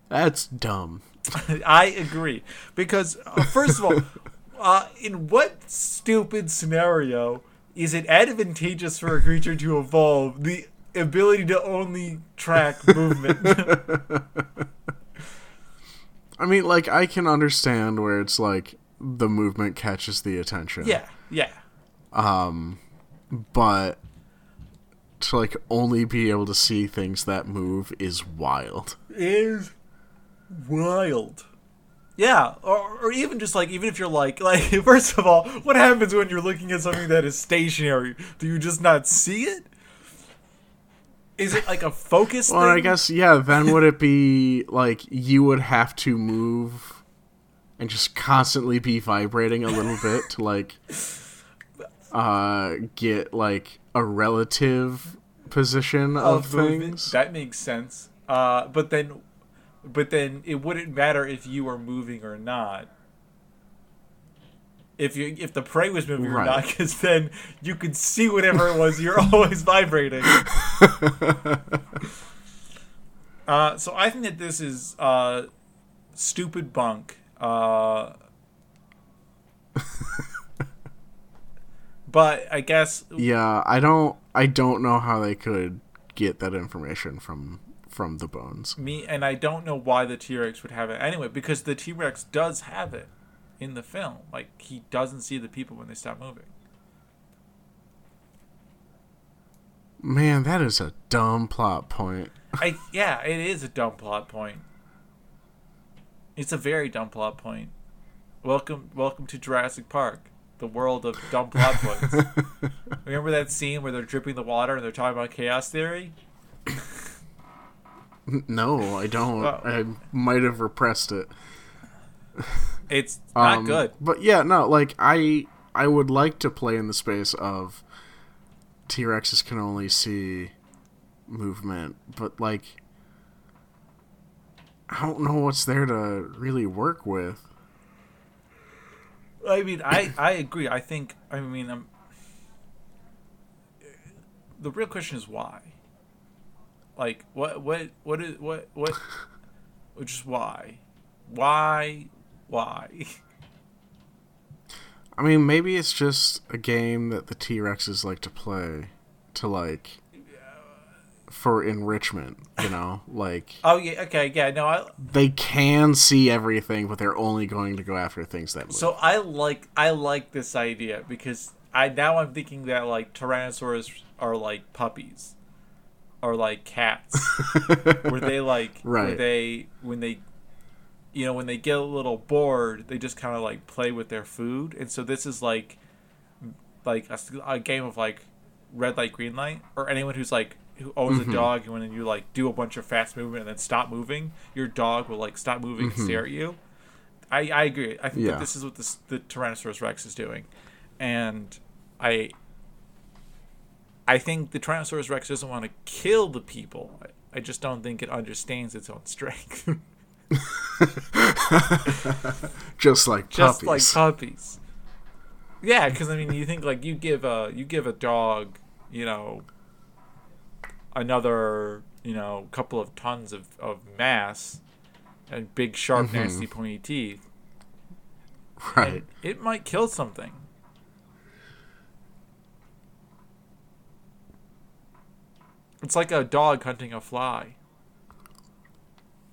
that's dumb. I agree because uh, first of all, uh, in what stupid scenario is it advantageous for a creature to evolve the ability to only track movement? I mean, like I can understand where it's like the movement catches the attention. Yeah, yeah. Um, But to like only be able to see things that move is wild. Is wild. Yeah, or, or even just like even if you're like like first of all, what happens when you're looking at something that is stationary? Do you just not see it? Is it like a focus Well, thing? I guess yeah. Then would it be like you would have to move and just constantly be vibrating a little bit to like uh get like a relative position of, of movement. things? That makes sense. Uh, but then, but then it wouldn't matter if you were moving or not. If you if the prey was moving or not, because then you could see whatever it was. You're always vibrating. uh, so I think that this is uh, stupid bunk. Uh, but I guess Yeah, I don't I don't know how they could get that information from from the bones. me and I don't know why the T Rex would have it anyway, because the T Rex does have it in the film. Like he doesn't see the people when they stop moving. Man, that is a dumb plot point. I yeah, it is a dumb plot point. It's a very dumb plot point. Welcome welcome to Jurassic Park, the world of dumb plot points. Remember that scene where they're dripping the water and they're talking about chaos theory? No, I don't. I might have repressed it. It's not Um, good. But yeah, no, like I I would like to play in the space of T Rexes can only see movement, but like I don't know what's there to really work with. I mean, I I agree. I think I mean, I'm, the real question is why. Like, what what what is what what? Just why, why, why? I mean, maybe it's just a game that the T Rexes like to play to like for enrichment, you know? Like Oh yeah, okay, yeah. No, I they can see everything, but they're only going to go after things that move. so I like I like this idea because I now I'm thinking that like tyrannosaurs are like puppies, or like cats. where they like where Right. they when they you know when they get a little bored they just kind of like play with their food? And so this is like like a, a game of like red light green light? Or anyone who's like who owns a mm-hmm. dog and when you like do a bunch of fast movement and then stop moving your dog will like stop moving and mm-hmm. stare at you? I i agree. I think Yeah. that this is what this, the tyrannosaurus rex is doing. And i I think the Tyrannosaurus Rex doesn't want to kill the people. I, just don't think it understands its own strength. just like just puppies. like puppies. Yeah, because I mean, you think like you give a you give a dog, you know, another you know couple of tons of of mass and big sharp Mm-hmm. nasty pointy teeth, right. it, it might kill something. It's like a dog hunting a fly.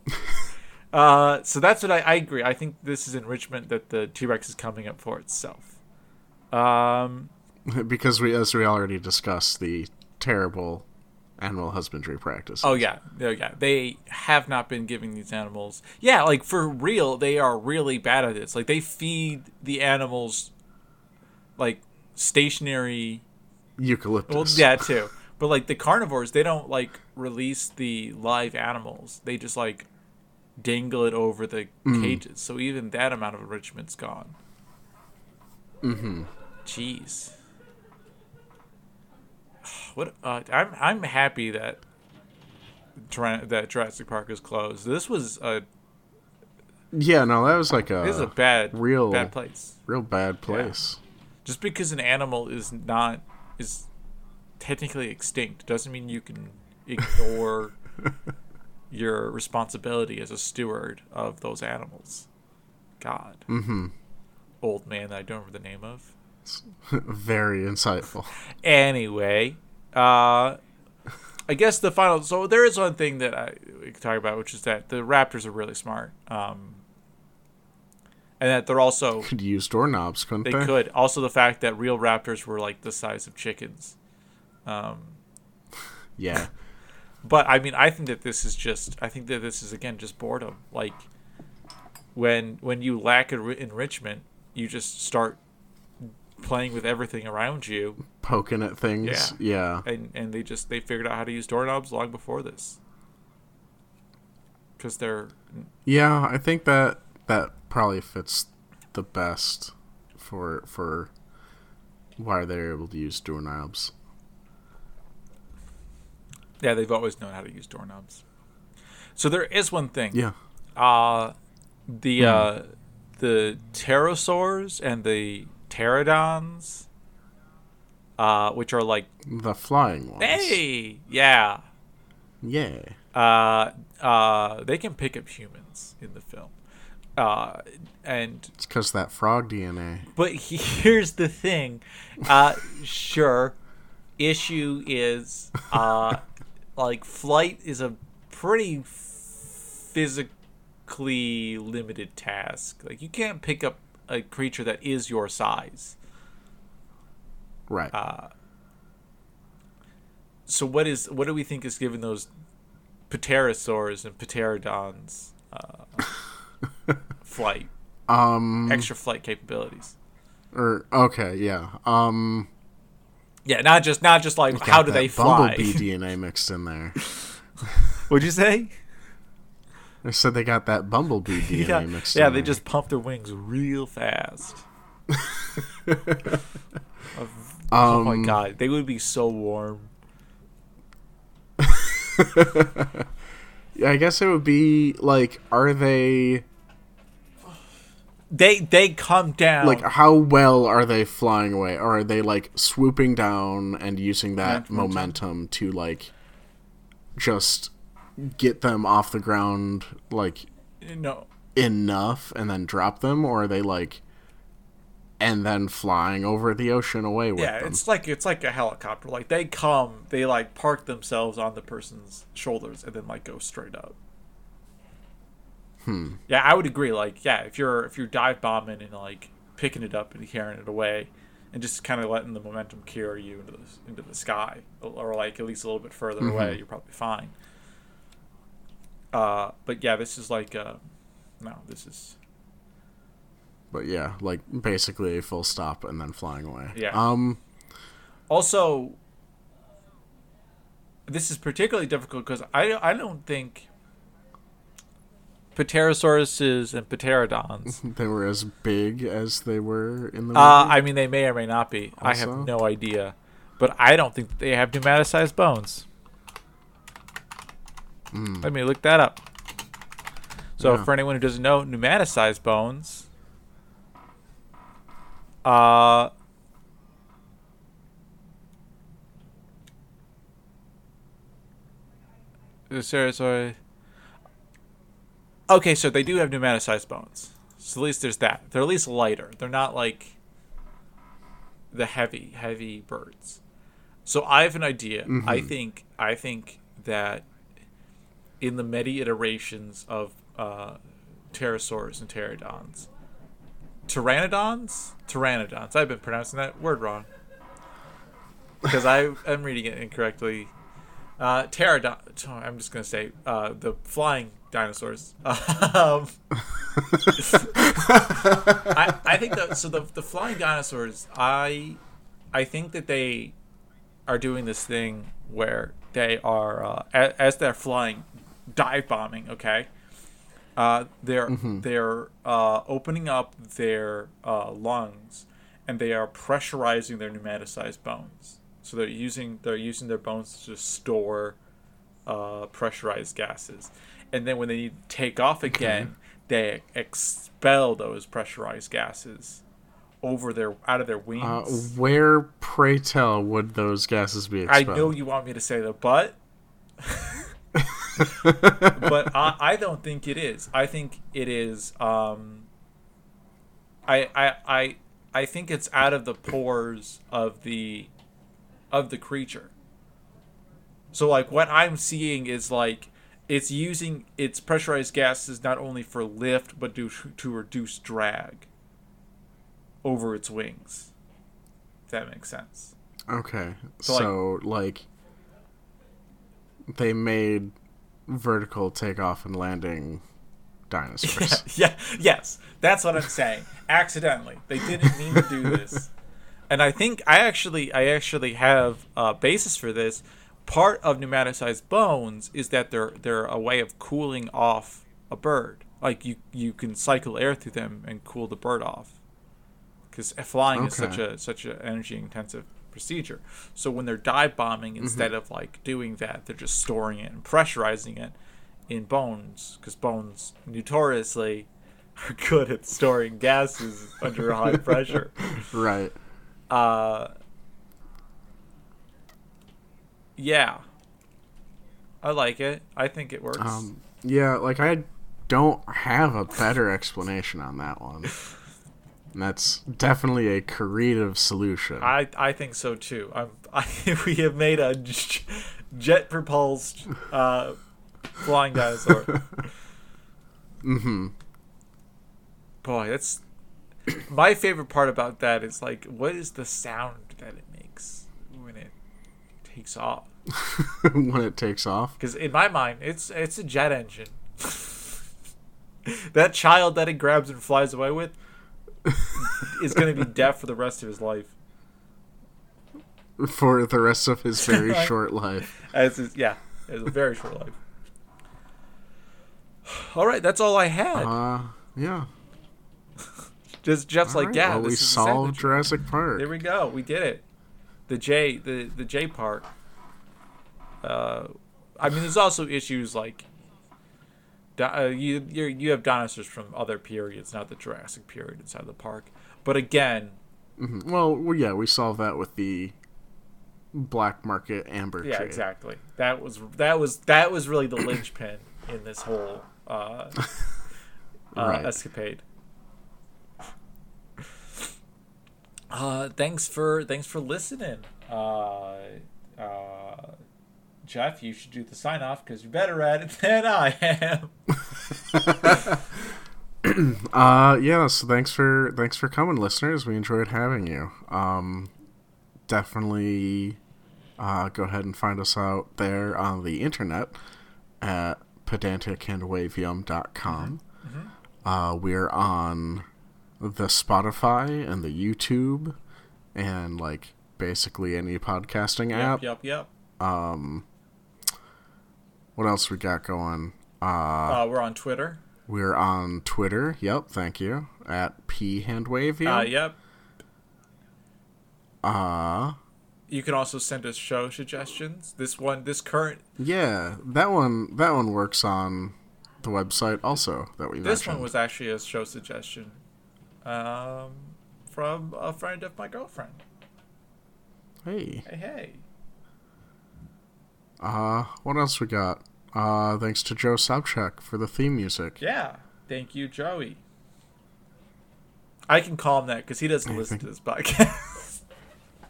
uh, so that's what I, I agree. I think this is enrichment that the T Rex is coming up for itself. Um, because we, as we already discussed, the terrible animal husbandry practice. oh yeah, oh yeah. They have not been giving these animals. Yeah, like for real, they are really bad at this. Like they feed the animals, like stationary eucalyptus. Well, yeah, too. But like the carnivores, they don't like release the live animals. They just like dangle it over the cages. So even that amount of enrichment's gone. Mm-hmm. Jeez. What? Uh, I'm I'm happy that that Jurassic Park is closed. This was a Yeah, no, that was like a, this is a bad real- bad place. real bad place. Just because an animal is not is technically extinct doesn't mean you can ignore your responsibility as a steward of those animals. God. Mm-hmm. Old man that I don't remember the name of. Very insightful. Anyway, uh, I guess the final. So there is one thing that I we can talk about, which is that the Raptors are really smart. Um, and that they're also could use doorknobs, couldn't they, they? could. Also, the fact that real raptors were like the size of chickens. Um, Yeah. but I mean, I think that this is just. I think that this is again just boredom. Like when when you lack enri- enrichment, you just start playing with everything around you, Poking at things. Yeah. Yeah. and and they just they figured out how to use doorknobs long before this. Because they're Yeah, I think that that probably fits the best for for why they're able to use doorknobs. Yeah they've always known how to use doorknobs. So there is one thing. Yeah. Uh the uh the pterosaurs and the pterodons uh which are like The flying ones. hey yeah Yeah. uh uh they can pick up humans in the film uh and It's because that frog DNA. but here's the thing uh sure issue is uh like flight is a pretty physically limited task like you can't pick up a creature that is your size Right. Uh, so what is what do we think is giving those pterosaurs and pterodons uh, flight um. extra flight capabilities Or okay. Yeah. Um. Yeah not just not just like how do they that fly Bumblebee DNA mixed in there. what'd you say I said they got that bumblebee DNA yeah, mixed yeah in they there. just pump their wings real fast oh Um, my god they would be so warm Yeah, I guess it would be like, are they they they come down like how well are they flying away? Or are they like swooping down and using that Momentum. momentum to like just get them off the ground like no enough and then drop them, or are they like and then flying over the ocean away with yeah them? it's like it's like a helicopter like they come they like park themselves on the person's shoulders and then like go straight up Hmm. yeah i would agree like yeah if you're if you're dive bombing and like picking it up and carrying it away and just kind of letting the momentum carry you into the into the sky or like at least a little bit further Mhm. away you're probably fine uh but yeah this is like uh no this is But yeah, like basically a full stop and then flying away. Yeah. Um. Also, this is particularly difficult because I, I don't think Pterosauruses and Pterodons. They were as big as they were in the movie. Uh, I mean, they may or may not be. I have no idea, but I don't think they have pneumaticized bones. Mm. Let me look that up. So, Yeah. for anyone who doesn't know, pneumaticized bones. Uh. Sorry, sorry. Okay, so they do have pneumaticized bones. So at least there's that. They're at least lighter. They're not like the heavy, heavy birds. So I have an idea. I Mhm. think I think that in the many iterations of uh, pterosaurs and pterodons, pteranodons, pteranodons. I've been pronouncing that word wrong because I am reading it incorrectly. Uh, pterodon. I'm just gonna say uh, the flying dinosaurs. um, I, I think that so the the flying dinosaurs. I I think that they are doing this thing where they are uh, as, as they're flying, dive bombing. Okay, uh, they're they're uh, opening up their uh, lungs and they are pressurizing their pneumaticized bones. So they're using they're using their bones to store uh, pressurized gases, and then when they need to take off again, they expel those pressurized gases over their out of their Uh, wings. where, pray tell, would those gases be Expelled? I know you want me to say the but, but I, I don't think it is. I think it is. Um, I, I I I think it's out of the pores of the of the creature. So like what I'm seeing is like it's using its pressurized gases not only for lift but to to reduce drag over its wings. If that makes sense. Okay. So, so like, like, they made vertical takeoff and landing dinosaurs. Yeah, yeah, yes. That's what I'm saying. Accidentally. They didn't mean to do this. And I think I actually I actually have a basis for this. Part of pneumaticized bones is that they're they're a way of cooling off a bird. Like you you can cycle air through them and cool the bird off. Cuz flying okay. is such a such an energy intensive procedure. So when they're dive bombing, mm-hmm. instead mm-hmm. of like doing that, they're just storing it and pressurizing it in bones, because bones notoriously are good at storing gases under high pressure. Right. Uh. Yeah. I like it. I think it works. Um, yeah, like I don't have a better explanation on that one. And that's definitely a creative solution. I I think so too. I'm, I we have made a jet propulsed uh, flying dinosaur. mm-hmm. Boy, that's my favorite part about that is like, what is the sound that it makes when it takes off? when it takes off? Because in my mind, it's it's a jet engine. that child that it grabs and flies away with is going to be deaf for the rest of his life. For the rest of his very short life. As his, yeah, it's a very short life. All right, that's all I had. Uh, yeah. just just all like right. yeah, well, we solved Jurassic Park. There we go. We did it. The J the the J part. Uh, I mean, there's also issues like uh, you you you have dinosaurs from other periods, not the Jurassic period inside the park. But again, mm-hmm. well, well, yeah, we solved that with the black market amber. Yeah, exactly. That was that was that was really the linchpin in this whole uh, uh, escapade. Uh, thanks for thanks for listening. Uh, uh, Jeff, you should do the sign off because you're better at it than I am. uh, yeah. So thanks for thanks for coming, listeners. We enjoyed having you. Um, definitely, uh, go ahead and find us out there on the internet at pedanticandwavium.com. Mm-hmm. mm-hmm. Uh, we're on the Spotify and the YouTube and like basically any podcasting yep, app. Yep, yep. Um, what else we got going? Uh, uh, we're on Twitter. We're on Twitter. Yep, thank you. At P Handwavium. Uh, yep. Uh you can also send us show suggestions. This one, this current. Yeah, that one. That one works on the website also that we. This mentioned. one was actually a show suggestion, um, from a friend of my girlfriend. Hey. Hey hey. Uh, what else we got? Uh, thanks to Joe Sobchak for the theme music. Yeah, thank you, Joey. I can call him that because he doesn't listen to this podcast.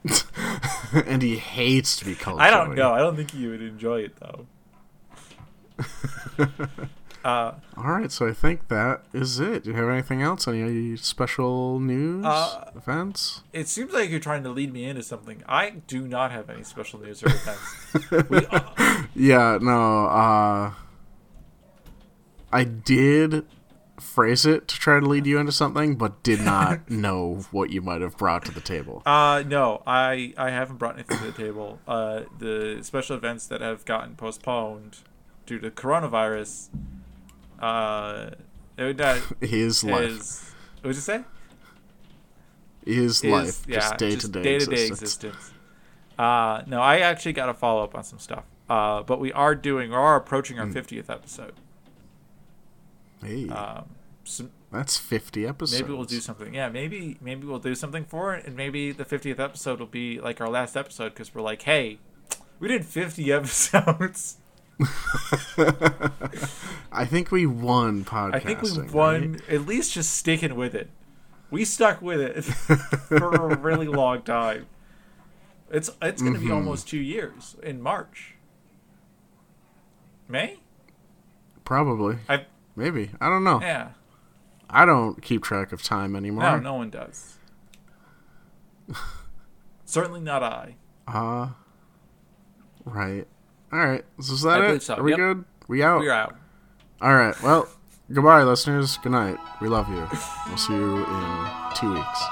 and he hates to be called. I don't Joey. know. I don't think he would enjoy it though. uh, All right, so I think that is it. Do you have anything else? Any special news uh, events? It seems like you're trying to lead me into something. I do not have any special news or events. we, uh, yeah, no. Uh, I did phrase it to try to lead you into something, but did not know what you might have brought to the table. Uh, no, I I haven't brought anything to the table. Uh, the special events that have gotten postponed due to coronavirus. Uh, it, uh, his life. what did you say? His, life, yeah, just day to day, day existence. Uh, no, I actually got to follow up on some stuff. Uh, but we are doing, we are approaching our mm. 50th episode. Hey. Um, so That's 50 episodes. Maybe we'll do something. Yeah, maybe maybe we'll do something for it, and maybe the 50th episode will be like our last episode because we're like, hey, we did 50 episodes. I think we won podcasting. I think we won. Right? At least just sticking with it. We stuck with it for a really long time. It's it's going to mm-hmm. be almost two years in March. May. Probably. I Maybe. I don't know. yeah. I don't keep track of time anymore. No, no one does. Certainly not I. Uh, right. All right. So is that I it? so. Are we Yep. good? We out? We're out. All right. Well, goodbye, listeners. Good night. We love you. We'll see you in two weeks.